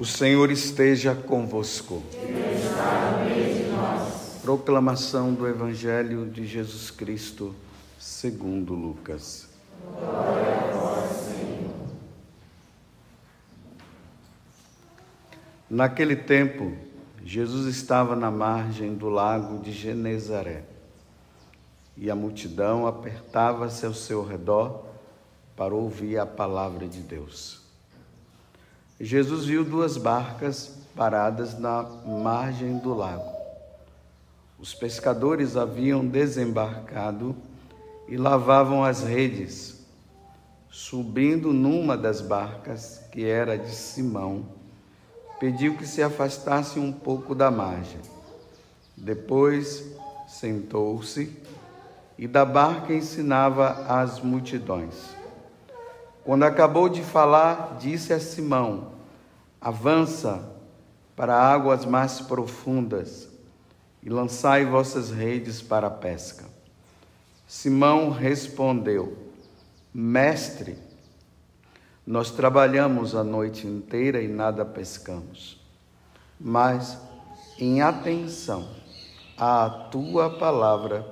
O Senhor esteja convosco. Proclamação do Evangelho de Jesus Cristo, segundo Lucas. Glória a vós, Senhor. Naquele tempo, Jesus estava na margem do lago de Genezaré e a multidão apertava-se ao seu redor para ouvir a palavra de Deus. Jesus viu duas barcas paradas na margem do lago. Os pescadores haviam desembarcado e lavavam as redes. Subindo numa das barcas, que era de Simão, pediu que se afastasse um pouco da margem. Depois sentou-se e da barca ensinava as multidões. Quando acabou de falar, disse a Simão: Avança para águas mais profundas e lançai vossas redes para a pesca. Simão respondeu: Mestre, nós trabalhamos a noite inteira e nada pescamos. Mas, em atenção à tua palavra,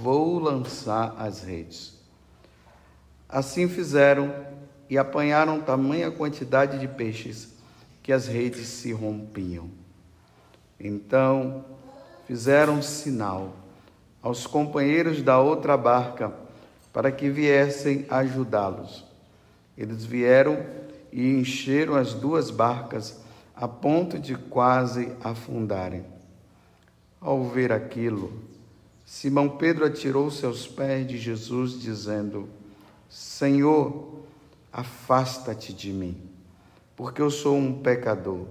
vou lançar as redes. Assim fizeram e apanharam tamanha quantidade de peixes que as redes se rompiam. Então fizeram sinal aos companheiros da outra barca para que viessem ajudá-los. Eles vieram e encheram as duas barcas a ponto de quase afundarem. Ao ver aquilo, Simão Pedro atirou-se aos pés de Jesus, dizendo: Senhor, afasta-te de mim, porque eu sou um pecador.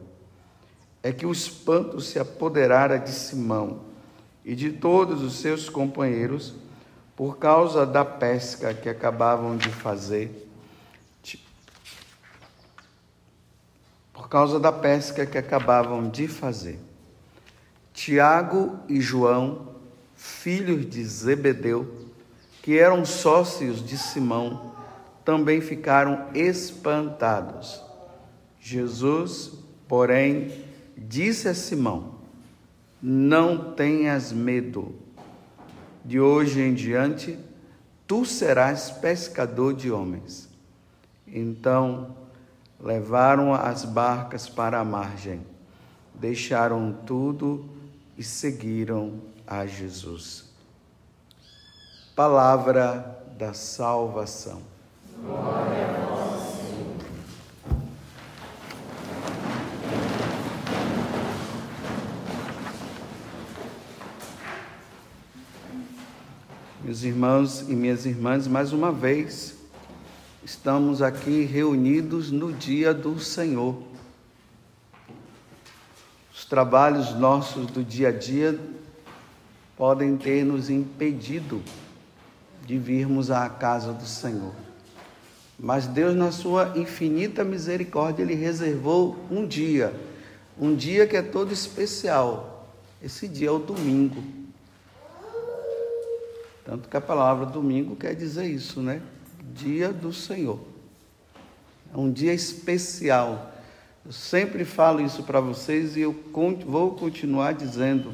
É que o espanto se apoderara de Simão e de todos os seus companheiros por causa da pesca que acabavam de fazer. Por causa da pesca que acabavam de fazer. Tiago e João, filhos de Zebedeu, que eram sócios de Simão, também ficaram espantados. Jesus, porém, disse a Simão: Não tenhas medo. De hoje em diante, tu serás pescador de homens. Então, levaram as barcas para a margem, deixaram tudo e seguiram a Jesus palavra da salvação. Glória a vós, Senhor. Meus irmãos e minhas irmãs, mais uma vez, estamos aqui reunidos no dia do Senhor. Os trabalhos nossos do dia a dia podem ter nos impedido de virmos à casa do Senhor. Mas Deus, na sua infinita misericórdia, Ele reservou um dia, um dia que é todo especial. Esse dia é o domingo. Tanto que a palavra domingo quer dizer isso, né? Dia do Senhor. É um dia especial. Eu sempre falo isso para vocês e eu vou continuar dizendo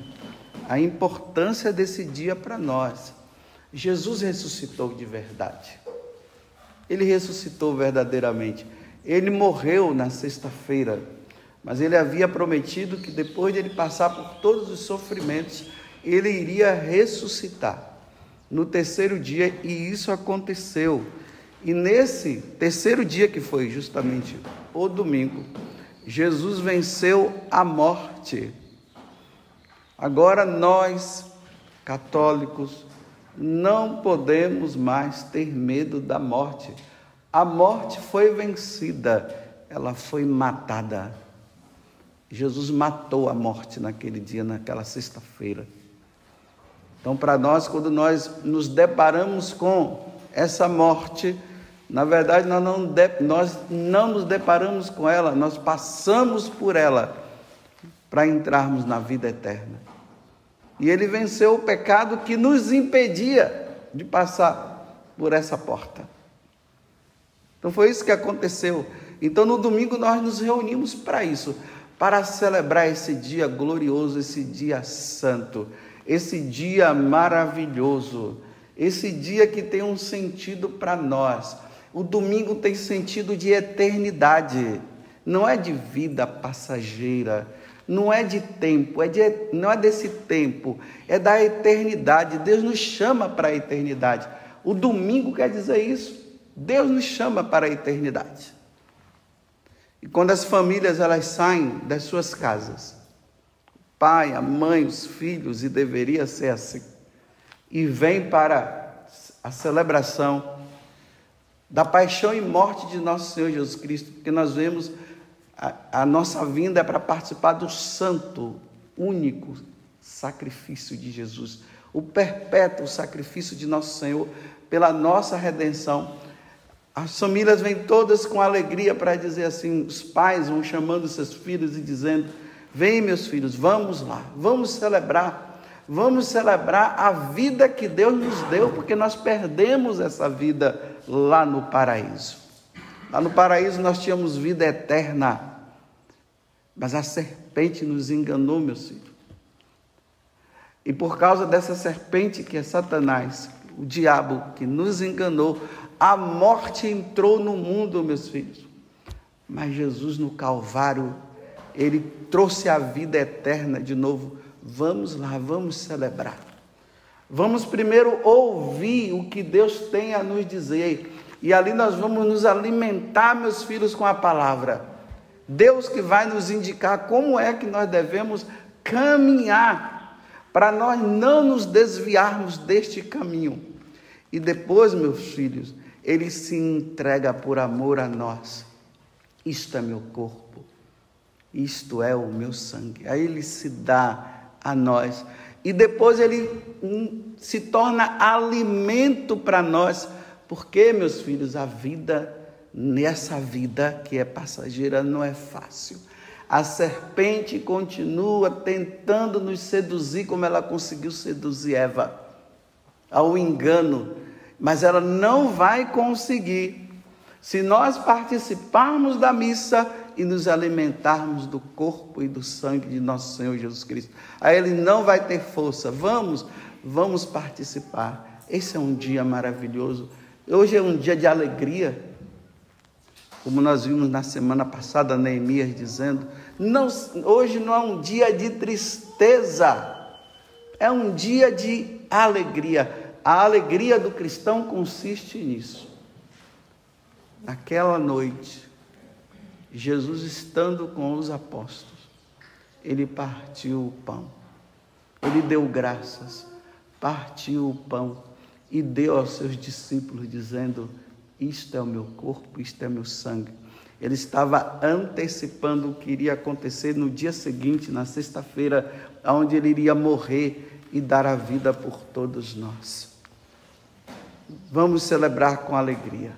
a importância desse dia para nós. Jesus ressuscitou de verdade. Ele ressuscitou verdadeiramente. Ele morreu na sexta-feira, mas ele havia prometido que depois de ele passar por todos os sofrimentos, ele iria ressuscitar no terceiro dia, e isso aconteceu. E nesse terceiro dia, que foi justamente o domingo, Jesus venceu a morte. Agora nós, católicos, não podemos mais ter medo da morte. A morte foi vencida, ela foi matada. Jesus matou a morte naquele dia, naquela sexta-feira. Então, para nós, quando nós nos deparamos com essa morte, na verdade, nós não, de, nós não nos deparamos com ela, nós passamos por ela para entrarmos na vida eterna. E ele venceu o pecado que nos impedia de passar por essa porta. Então foi isso que aconteceu. Então no domingo nós nos reunimos para isso, para celebrar esse dia glorioso, esse dia santo, esse dia maravilhoso, esse dia que tem um sentido para nós. O domingo tem sentido de eternidade, não é de vida passageira, não é de tempo, é de, não é desse tempo, é da eternidade. Deus nos chama para a eternidade. O domingo quer dizer isso. Deus nos chama para a eternidade. E quando as famílias elas saem das suas casas, pai, a mãe, os filhos, e deveria ser assim, e vêm para a celebração da paixão e morte de nosso Senhor Jesus Cristo, porque nós vemos a, nossa vinda é para participar do santo, único sacrifício de Jesus, o perpétuo sacrifício de nosso Senhor pela nossa redenção. As famílias vêm todas com alegria para dizer assim: os pais vão chamando seus filhos e dizendo: Vem, meus filhos, vamos lá, vamos celebrar, vamos celebrar a vida que Deus nos deu, porque nós perdemos essa vida lá no paraíso. Lá no paraíso nós tínhamos vida eterna. Mas a serpente nos enganou, meus filhos. E por causa dessa serpente que é Satanás, o diabo que nos enganou, a morte entrou no mundo, meus filhos. Mas Jesus no Calvário, ele trouxe a vida eterna de novo. Vamos lá, vamos celebrar. Vamos primeiro ouvir o que Deus tem a nos dizer. E ali nós vamos nos alimentar, meus filhos, com a palavra. Deus que vai nos indicar como é que nós devemos caminhar para nós não nos desviarmos deste caminho. E depois, meus filhos, ele se entrega por amor a nós. Isto é meu corpo, isto é o meu sangue. Aí ele se dá a nós. E depois ele hum, se torna alimento para nós. Porque, meus filhos, a vida nessa vida que é passageira não é fácil. A serpente continua tentando nos seduzir como ela conseguiu seduzir Eva, ao engano, mas ela não vai conseguir se nós participarmos da missa e nos alimentarmos do corpo e do sangue de nosso Senhor Jesus Cristo. Aí ele não vai ter força. Vamos, vamos participar. Esse é um dia maravilhoso. Hoje é um dia de alegria como nós vimos na semana passada, Neemias dizendo: não, hoje não é um dia de tristeza, é um dia de alegria. A alegria do cristão consiste nisso. Naquela noite, Jesus estando com os apóstolos, ele partiu o pão, ele deu graças, partiu o pão e deu aos seus discípulos, dizendo: isto é o meu corpo, isto é meu sangue. Ele estava antecipando o que iria acontecer no dia seguinte, na sexta-feira, onde ele iria morrer e dar a vida por todos nós. Vamos celebrar com alegria.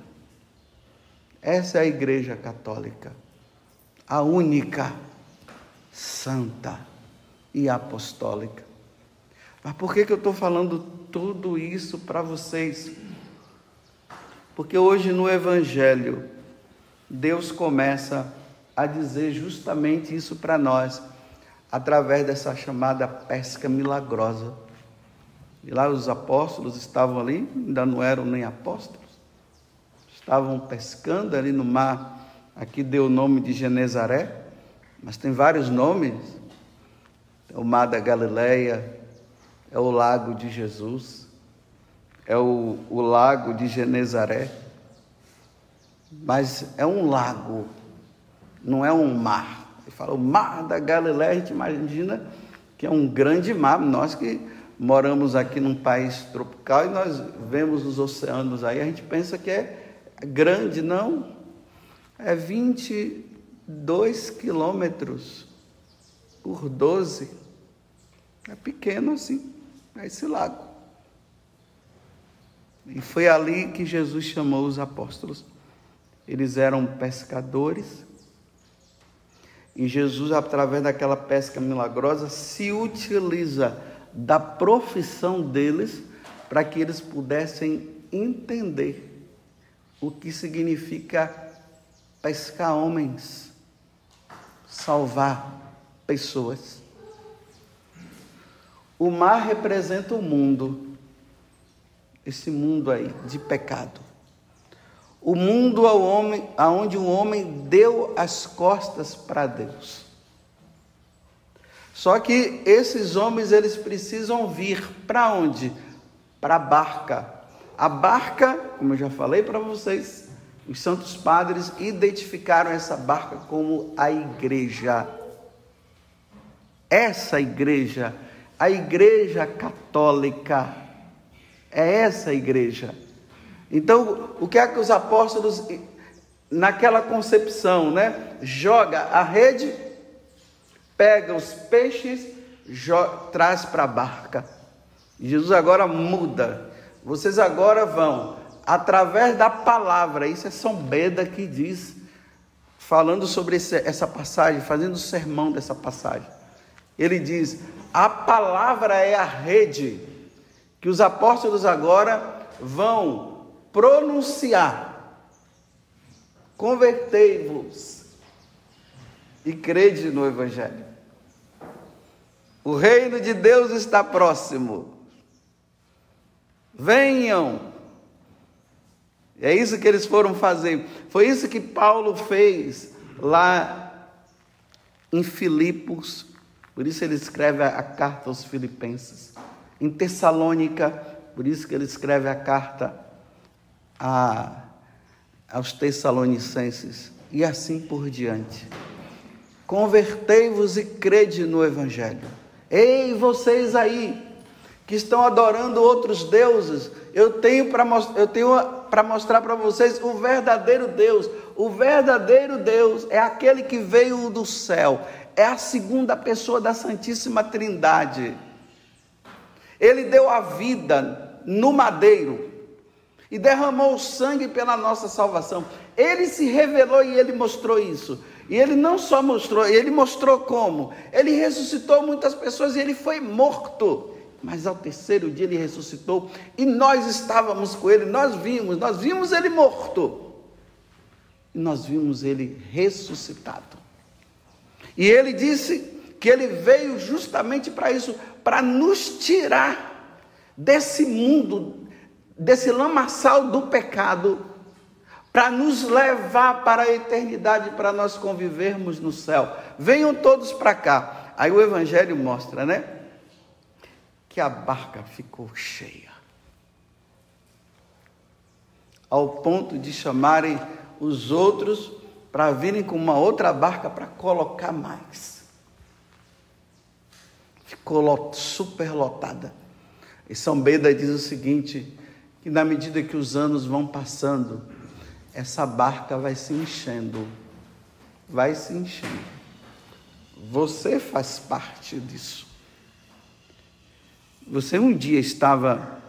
Essa é a Igreja Católica, a única, santa e apostólica. Mas por que, que eu estou falando tudo isso para vocês? Porque hoje no Evangelho, Deus começa a dizer justamente isso para nós, através dessa chamada pesca milagrosa. E lá os apóstolos estavam ali, ainda não eram nem apóstolos, estavam pescando ali no mar, aqui deu o nome de Genezaré, mas tem vários nomes. O mar da Galileia, é o lago de Jesus é o, o lago de Genezaré, mas é um lago, não é um mar. Ele fala o mar da Galiléia, a gente imagina que é um grande mar. Nós que moramos aqui num país tropical e nós vemos os oceanos aí, a gente pensa que é grande, não. É 22 quilômetros por 12. É pequeno assim, é esse lago. E foi ali que Jesus chamou os apóstolos. Eles eram pescadores. E Jesus, através daquela pesca milagrosa, se utiliza da profissão deles para que eles pudessem entender o que significa pescar homens, salvar pessoas. O mar representa o mundo, esse mundo aí de pecado. O mundo ao homem, aonde o homem deu as costas para Deus. Só que esses homens eles precisam vir para onde? Para a barca. A barca, como eu já falei para vocês, os santos padres identificaram essa barca como a igreja. Essa igreja, a igreja católica, é essa igreja. Então, o que é que os apóstolos, naquela concepção, né? Joga a rede, pega os peixes, traz para a barca. Jesus agora muda. Vocês agora vão através da palavra. Isso é São Beda que diz, falando sobre essa passagem, fazendo o sermão dessa passagem. Ele diz: a palavra é a rede que os apóstolos agora vão pronunciar. Convertei-vos e crede no Evangelho. O reino de Deus está próximo. Venham é isso que eles foram fazer. Foi isso que Paulo fez lá em Filipos. Por isso ele escreve a, carta aos Filipenses. Em Tessalônica, por isso que ele escreve a carta a, aos Tessalonicenses. E assim por diante. Convertei-vos e crede no Evangelho. Ei, vocês aí que estão adorando outros deuses, eu tenho para eu tenho para mostrar para vocês o verdadeiro Deus. O verdadeiro Deus é aquele que veio do céu, é a segunda pessoa da Santíssima Trindade. Ele deu a vida no madeiro e derramou o sangue pela nossa salvação. Ele se revelou e ele mostrou isso. E ele não só mostrou, ele mostrou como. Ele ressuscitou muitas pessoas e ele foi morto mas ao terceiro dia ele ressuscitou e nós estávamos com ele, nós vimos, nós vimos ele morto e nós vimos ele ressuscitado. E ele disse que ele veio justamente para isso, para nos tirar desse mundo, desse lamaçal do pecado, para nos levar para a eternidade, para nós convivermos no céu. Venham todos para cá. Aí o Evangelho mostra, né? que a barca ficou cheia. Ao ponto de chamarem os outros para virem com uma outra barca para colocar mais. Ficou super lotada. E São Beda diz o seguinte: que na medida que os anos vão passando, essa barca vai se enchendo, vai se enchendo. Você faz parte disso. Você um dia estava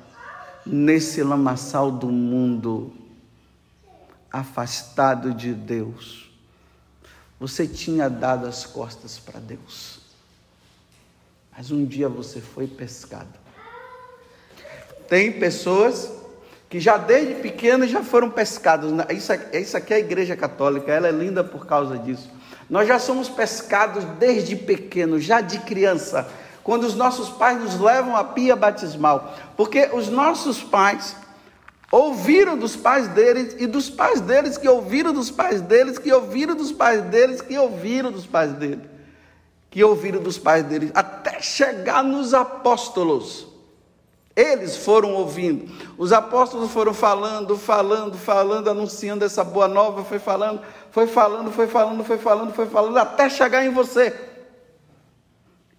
nesse lamaçal do mundo, afastado de Deus. Você tinha dado as costas para Deus. Mas um dia você foi pescado. Tem pessoas que já desde pequenas já foram pescados. Isso, isso aqui é a igreja católica, ela é linda por causa disso. Nós já somos pescados desde pequeno, já de criança quando os nossos pais nos levam à pia batismal, porque os nossos pais ouviram dos pais deles e dos pais deles que ouviram dos pais deles, que ouviram dos pais deles, que ouviram dos pais deles, que ouviram dos pais deles, até chegar nos apóstolos. Eles foram ouvindo, os apóstolos foram falando, falando, falando, anunciando essa boa nova, foi falando, foi falando, foi falando, foi falando, foi falando, até chegar em você.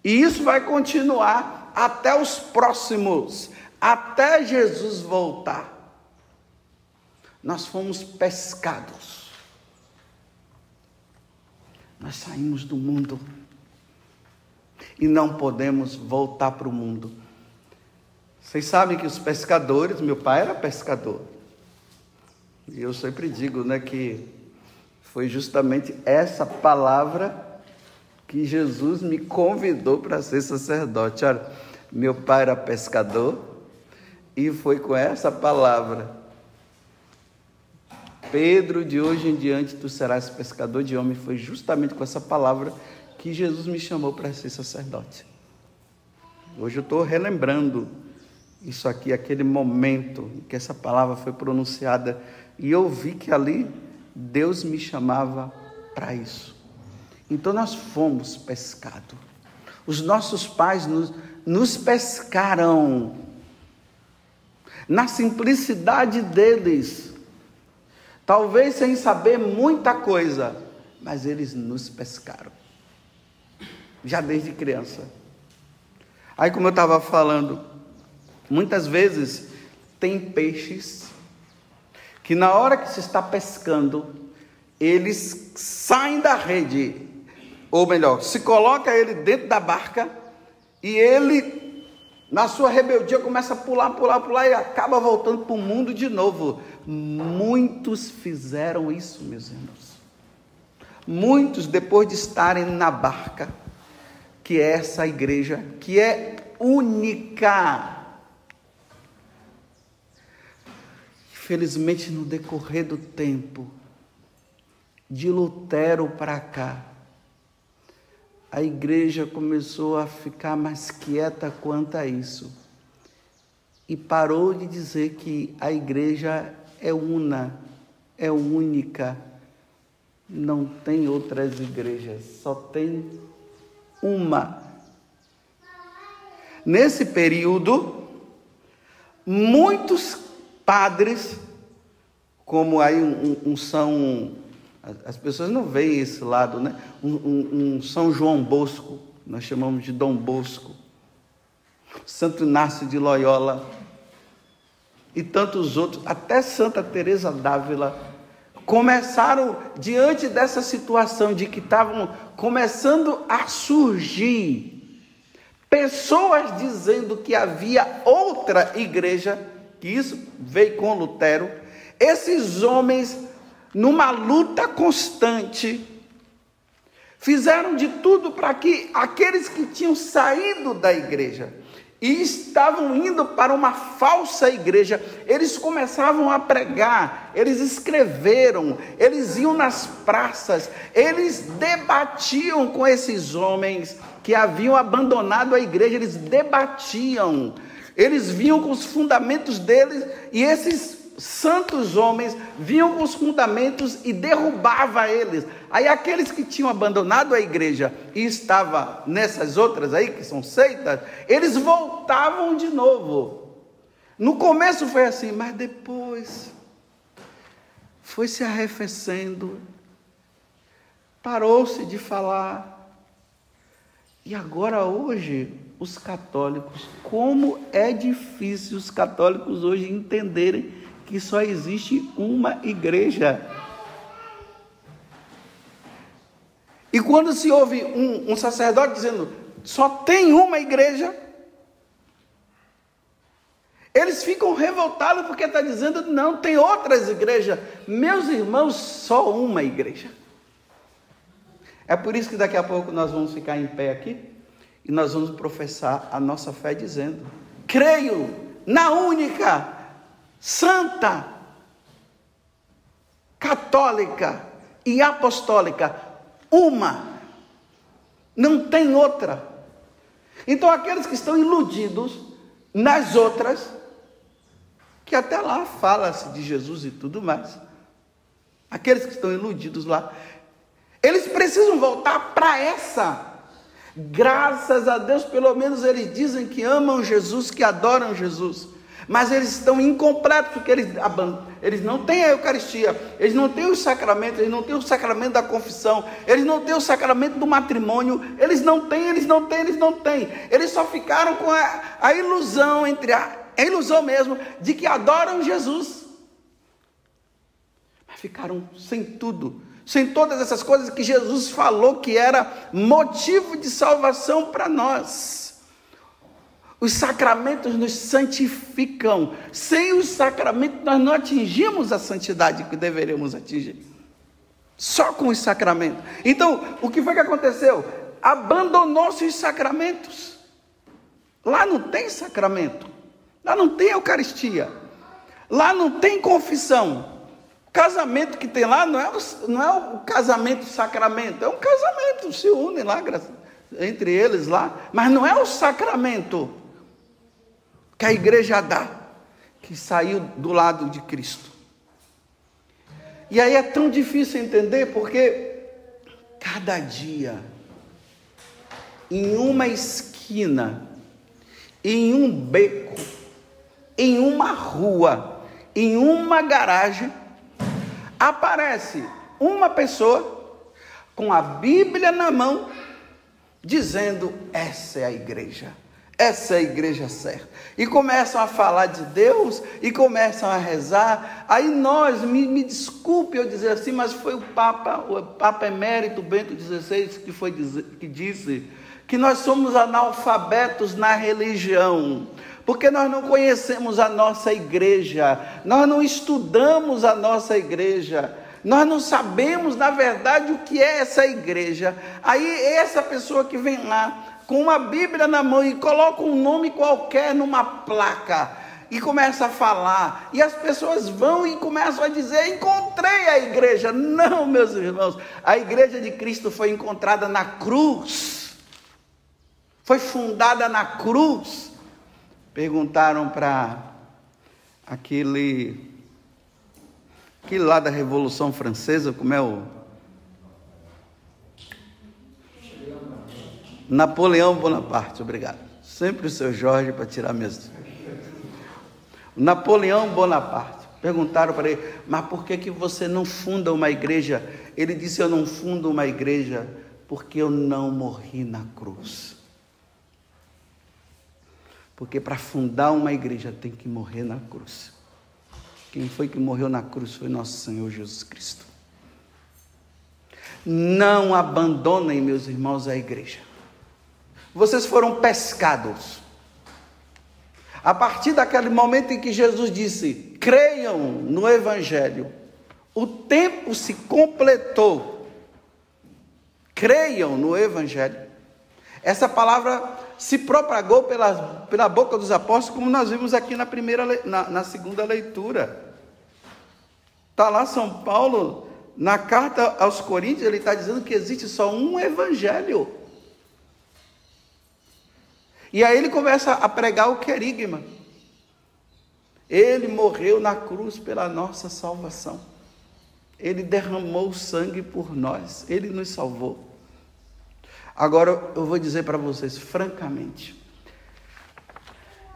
E isso vai continuar até os próximos, até Jesus voltar. Nós fomos pescados. Nós saímos do mundo e não podemos voltar para o mundo. Vocês sabem que os pescadores, meu pai era pescador. E eu sempre digo, né, que foi justamente essa palavra que Jesus me convidou para ser sacerdote. Olha, meu pai era pescador e foi com essa palavra Pedro, de hoje em diante tu serás pescador de homens. Foi justamente com essa palavra que Jesus me chamou para ser sacerdote. Hoje eu estou relembrando isso aqui, aquele momento em que essa palavra foi pronunciada, e eu vi que ali Deus me chamava para isso. Então nós fomos pescados. Os nossos pais nos, nos pescaram. Na simplicidade deles. Talvez sem saber muita coisa, mas eles nos pescaram. Já desde criança. Aí, como eu estava falando, muitas vezes tem peixes que na hora que se está pescando, eles saem da rede ou melhor, se coloca ele dentro da barca e ele, na sua rebeldia, começa a pular, pular, pular e acaba voltando para o mundo de novo. Muitos fizeram isso, meus irmãos. Muitos, depois de estarem na barca, que é essa igreja, que é única. Infelizmente, no decorrer do tempo, de Lutero para cá, a igreja começou a ficar mais quieta quanto a isso e parou de dizer que a igreja é una, é única, não tem outras igrejas, só tem uma. Nesse período, muitos padres, como aí um, um, um São as pessoas não veem esse lado, né? Um, um, um, São João Bosco, nós chamamos de Dom Bosco, Santo Inácio de Loyola e tantos outros, até Santa Teresa d'Ávila, começaram diante dessa situação de que estavam começando a surgir pessoas dizendo que havia outra igreja, que isso veio com Lutero. Esses homens numa luta constante, fizeram de tudo para que aqueles que tinham saído da igreja e estavam indo para uma falsa igreja, eles começavam a pregar, eles escreveram, eles iam nas praças, eles debatiam com esses homens que haviam abandonado a igreja, eles debatiam, eles vinham com os fundamentos deles e esses santos homens com os fundamentos e derrubava eles. Aí aqueles que tinham abandonado a igreja e estava nessas outras aí que são seitas, eles voltavam de novo. No começo foi assim, mas depois foi se arrefecendo. Parou-se de falar. E agora hoje os católicos, como é difícil os católicos hoje entenderem que só existe uma igreja. E quando se ouve um, um sacerdote dizendo só tem uma igreja, eles ficam revoltados porque está dizendo não, tem outras igrejas. Meus irmãos, só uma igreja. É por isso que daqui a pouco nós vamos ficar em pé aqui e nós vamos professar a nossa fé dizendo: creio na única santa, católica e apostólica, uma, não tem outra. Então, aqueles que estão iludidos nas outras, que até lá fala-se de Jesus e tudo mais, aqueles que estão iludidos lá, eles precisam voltar para essa. Graças a Deus, pelo menos eles dizem que amam Jesus, que adoram Jesus mas eles estão incompletos, porque eles, eles não têm a Eucaristia, eles não têm os sacramentos, eles não têm o sacramento da confissão, eles não têm o sacramento do matrimônio, eles não têm, eles não têm, eles não têm. Eles só ficaram com a, a ilusão, entre a, a ilusão mesmo, de que adoram Jesus. Mas ficaram sem tudo, sem todas essas coisas que Jesus falou que era motivo de salvação para nós. Os sacramentos nos santificam. Sem os sacramentos, nós não atingimos a santidade que deveríamos atingir. Só com os sacramentos. Então, o que foi que aconteceu? Abandonou-se os sacramentos. Lá não tem sacramento. Lá não tem Eucaristia. Lá não tem confissão. O casamento que tem lá não é, o, não é o casamento sacramento, é um casamento, se unem lá entre eles lá, mas não é o sacramento que a igreja dá, que saiu do lado de Cristo. E aí é tão difícil entender porque cada dia, em uma esquina, em um beco, em uma rua, em uma garagem, aparece uma pessoa com a Bíblia na mão, dizendo: essa é a igreja. Essa é a igreja certa. E começam a falar de Deus e começam a rezar. Aí nós, me, me desculpe eu dizer assim, mas foi o Papa, o Papa Emérito Bento XVI que, foi, que disse que nós somos analfabetos na religião, porque nós não conhecemos a nossa igreja, nós não estudamos a nossa igreja, nós não sabemos, na verdade, o que é essa igreja. Aí, essa pessoa que vem lá com uma Bíblia na mão e coloca um nome qualquer numa placa e começa a falar, e as pessoas vão e começam a dizer: Encontrei a igreja. Não, meus irmãos, a igreja de Cristo foi encontrada na cruz, foi fundada na cruz. Perguntaram para aquele, aquele lá da Revolução Francesa, como é o Napoleão Bonaparte, obrigado. Sempre o seu Jorge para tirar mesmo. Napoleão Bonaparte. Perguntaram para ele, mas por que, que você não funda uma igreja? Ele disse: Eu não fundo uma igreja porque eu não morri na cruz. Porque para fundar uma igreja tem que morrer na cruz. Quem foi que morreu na cruz foi nosso Senhor Jesus Cristo. Não abandonem, meus irmãos, a igreja vocês foram pescados. A partir daquele momento em que Jesus disse: creiam no Evangelho, o tempo se completou. Creiam no Evangelho. Essa palavra se propagou pela, pela boca dos apóstolos, como nós vimos aqui na primeira na, na segunda leitura. Está lá São Paulo, na carta aos Coríntios, ele está dizendo que existe só um evangelho. E aí ele começa a pregar o querigma. Ele morreu na cruz pela nossa salvação. Ele derramou sangue por nós. Ele nos salvou. Agora eu vou dizer para vocês francamente.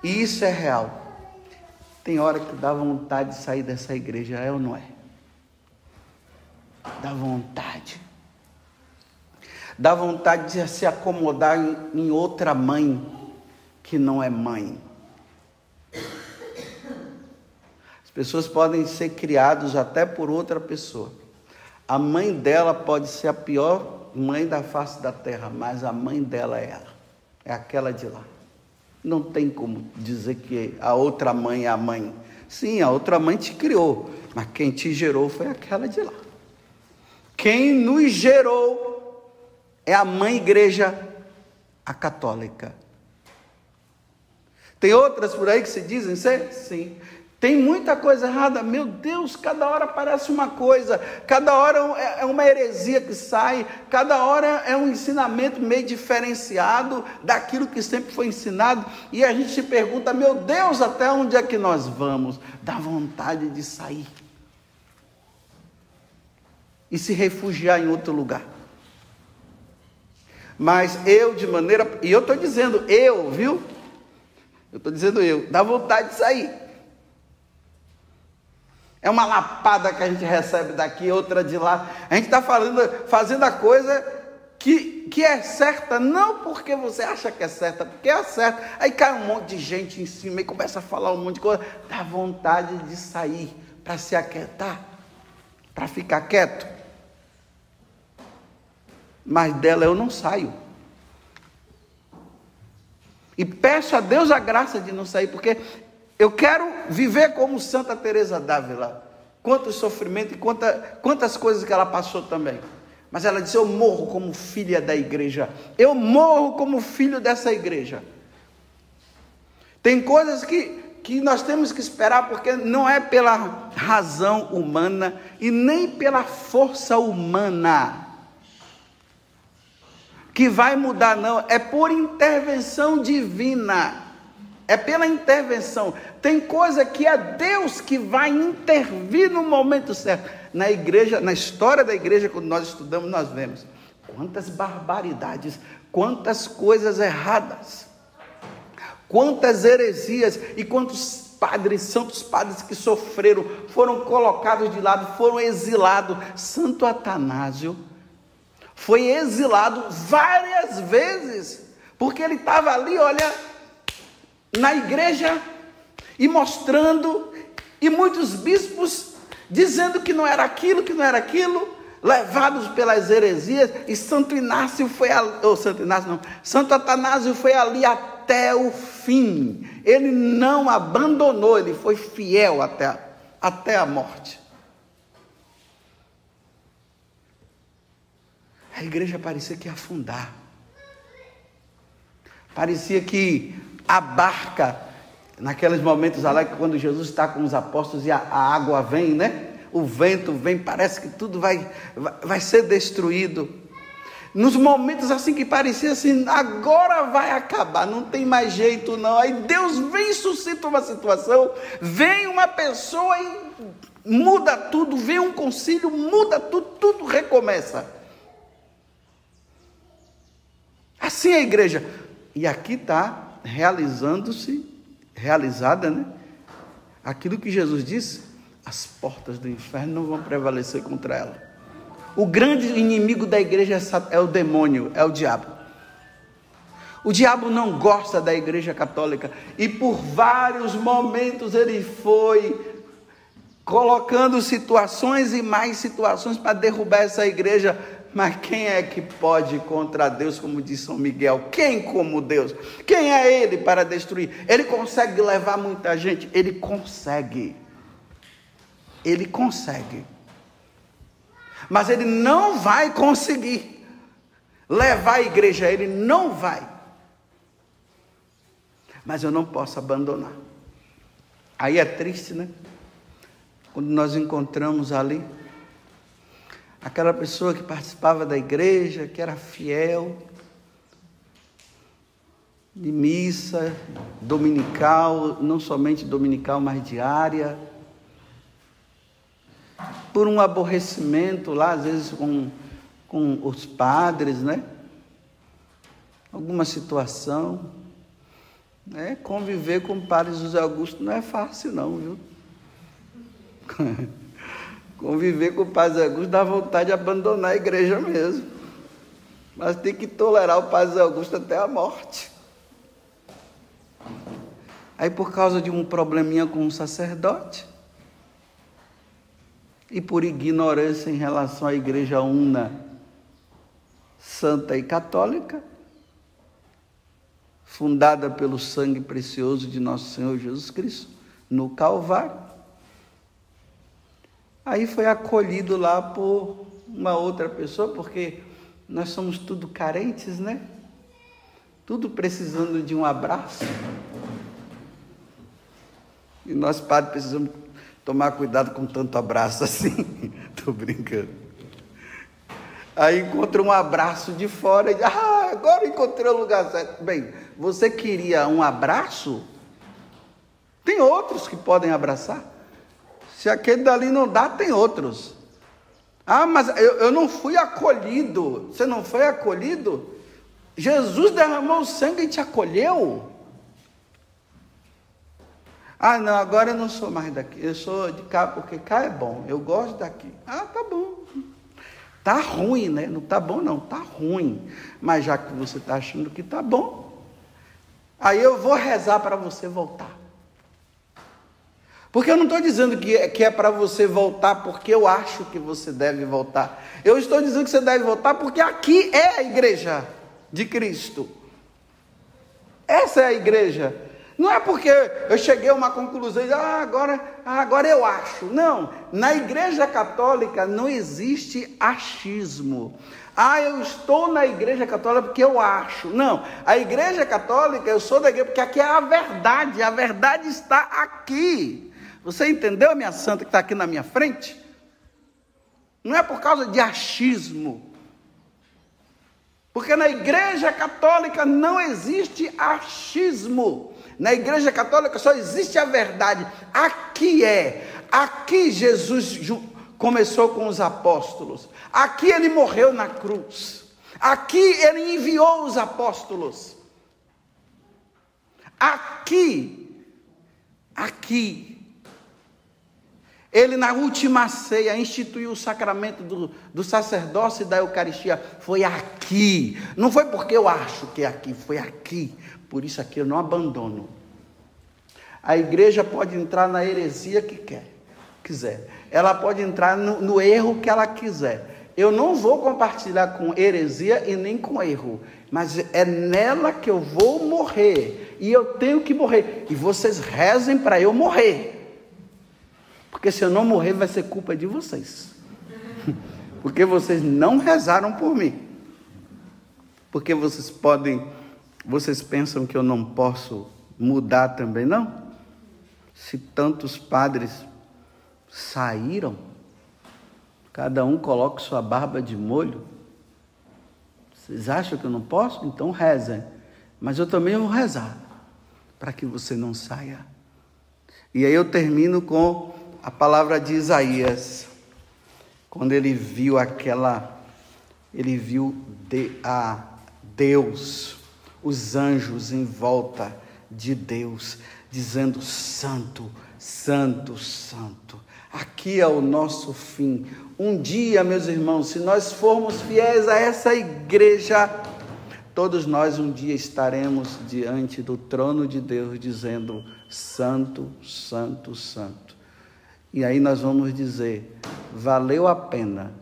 E isso é real. Tem hora que dá vontade de sair dessa igreja, é ou não é? Dá vontade. Dá vontade de se acomodar em outra mãe que não é mãe. As pessoas podem ser criadas até por outra pessoa. A mãe dela pode ser a pior mãe da face da terra, mas a mãe dela é ela, é aquela de lá. Não tem como dizer que a outra mãe é a mãe. Sim, a outra mãe te criou, mas quem te gerou foi aquela de lá. Quem nos gerou é a mãe igreja, a católica. Tem outras por aí que se dizem ser? Sim. Tem muita coisa errada, meu Deus, cada hora parece uma coisa, cada hora é, é uma heresia que sai, cada hora é um ensinamento meio diferenciado daquilo que sempre foi ensinado, e a gente se pergunta, meu Deus, até onde é que nós vamos? Dá vontade de sair e se refugiar em outro lugar. Mas eu, de maneira, e eu estou dizendo eu, viu? Eu estou dizendo eu, dá vontade de sair. É uma lapada que a gente recebe daqui, outra de lá. A gente está fazendo a coisa que, que é certa, não porque você acha que é certa, porque é certa. Aí cai um monte de gente em cima e começa a falar um monte de coisa. Dá vontade de sair para se aquietar, para ficar quieto. Mas dela eu não saio. E peço a Deus a graça de não sair, porque eu quero viver como Santa Teresa d'Ávila. Quanto sofrimento e quanta, quantas coisas que ela passou também. Mas ela disse: Eu morro como filha da igreja. Eu morro como filho dessa igreja. Tem coisas que que nós temos que esperar, porque não é pela razão humana e nem pela força humana que vai mudar, não, é por intervenção divina. É pela intervenção. Tem coisa que é Deus que vai intervir no momento certo. Na igreja, na história da igreja, quando nós estudamos, nós vemos quantas barbaridades, quantas coisas erradas Quantas heresias e quantos padres, santos padres que sofreram, foram colocados de lado, foram exilados. Santo Atanásio foi exilado várias vezes, porque ele estava ali, olha, na igreja e mostrando, e muitos bispos dizendo que não era aquilo, que não era aquilo, levados pelas heresias, e Santo Inácio foi ali, ou Santo Inácio não, Santo Atanásio foi ali até o fim. Ele não abandonou, ele foi fiel até, até a morte. A igreja parecia que ia afundar. Parecia que a barca, naqueles momentos lá, quando Jesus está com os apóstolos e a, a água vem, né? O vento vem, parece que tudo vai, vai, vai ser destruído nos momentos assim que parecia assim, agora vai acabar, não tem mais jeito não. Aí Deus vem e suscita uma situação, vem uma pessoa e muda tudo, vem um concílio, muda tudo, tudo recomeça. Assim é a igreja. E aqui está realizando-se, realizada, né? Aquilo que Jesus disse: as portas do inferno não vão prevalecer contra ela. O grande inimigo da igreja é o demônio, é o diabo. O diabo não gosta da igreja católica e por vários momentos ele foi colocando situações e mais situações para derrubar essa igreja. Mas quem é que pode contra Deus, como diz São Miguel? Quem como Deus? Quem é ele para destruir? Ele consegue levar muita gente? Ele consegue. Ele consegue mas ele não vai conseguir levar a igreja, ele não vai. Mas eu não posso abandonar. Aí é triste, né? Quando nós encontramos ali aquela pessoa que participava da igreja, que era fiel, de missa dominical, não somente dominical, mas diária por um aborrecimento lá, às vezes com, com os padres, né? Alguma situação. Né? Conviver com o padre José Augusto não é fácil, não, viu? Conviver com o padre José Augusto dá vontade de abandonar a igreja mesmo. Mas tem que tolerar o padre José Augusto até a morte. Aí, por causa de um probleminha com um sacerdote, e por ignorância em relação à igreja una, santa e católica, fundada pelo sangue precioso de nosso Senhor Jesus Cristo, no Calvário. Aí foi acolhido lá por uma outra pessoa, porque nós somos tudo carentes, né? Tudo precisando de um abraço. E nós, padres, precisamos tomar cuidado com tanto abraço assim. Estou brincando. Aí encontra um abraço de fora e diz, ah, agora encontrei o lugar certo. Bem, você queria um abraço? Tem outros que podem abraçar. Se aquele dali não dá, tem outros. Ah, mas eu, eu não fui acolhido. Você não foi acolhido? Jesus derramou o sangue e te acolheu. Ah, não, agora eu não sou mais daqui. Eu sou de cá porque cá é bom. Eu gosto daqui. Ah, tá bom. Tá ruim, né? Não tá bom, não. Tá ruim. Mas já que você está achando que tá bom, aí eu vou rezar para você voltar. Porque eu não estou dizendo que é, é para você voltar porque eu acho que você deve voltar. Eu estou dizendo que você deve voltar porque aqui é a igreja de Cristo. Essa é a igreja. Não é porque eu cheguei a uma conclusão e ah, agora, agora eu acho. Não, na Igreja Católica não existe achismo. Ah, eu estou na Igreja Católica porque eu acho. Não, a Igreja Católica, eu sou da igreja porque aqui é a verdade, a verdade está aqui. Você entendeu, minha santa, que está aqui na minha frente? Não é por causa de achismo. Porque na Igreja Católica não existe achismo. Na Igreja Católica só existe a verdade. Aqui é. Aqui Jesus começou com os apóstolos. Aqui ele morreu na cruz. Aqui ele enviou os apóstolos. Aqui, aqui, ele na última ceia instituiu o sacramento do, do sacerdócio e da Eucaristia. Foi aqui. Não foi porque eu acho que é aqui, foi aqui. Por isso aqui eu não abandono. A igreja pode entrar na heresia que quer, quiser. Ela pode entrar no, no erro que ela quiser. Eu não vou compartilhar com heresia e nem com erro, mas é nela que eu vou morrer. E eu tenho que morrer. E vocês rezem para eu morrer. Porque se eu não morrer, vai ser culpa de vocês. Porque vocês não rezaram por mim. Porque vocês podem vocês pensam que eu não posso mudar também, não? Se tantos padres saíram, cada um coloca sua barba de molho. Vocês acham que eu não posso? Então rezem. Mas eu também vou rezar para que você não saia. E aí eu termino com a palavra de Isaías, quando ele viu aquela, ele viu de, a Deus os anjos em volta de Deus, dizendo: Santo, Santo, Santo. Aqui é o nosso fim. Um dia, meus irmãos, se nós formos fiéis a essa igreja, todos nós um dia estaremos diante do trono de Deus, dizendo: Santo, Santo, Santo. E aí nós vamos dizer: valeu a pena.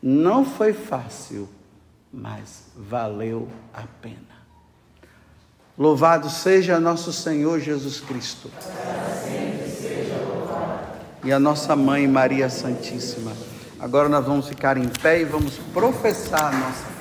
Não foi fácil mas valeu a pena. Louvado seja nosso Senhor Jesus Cristo. E a nossa mãe Maria Santíssima. Agora nós vamos ficar em pé e vamos professar a nossa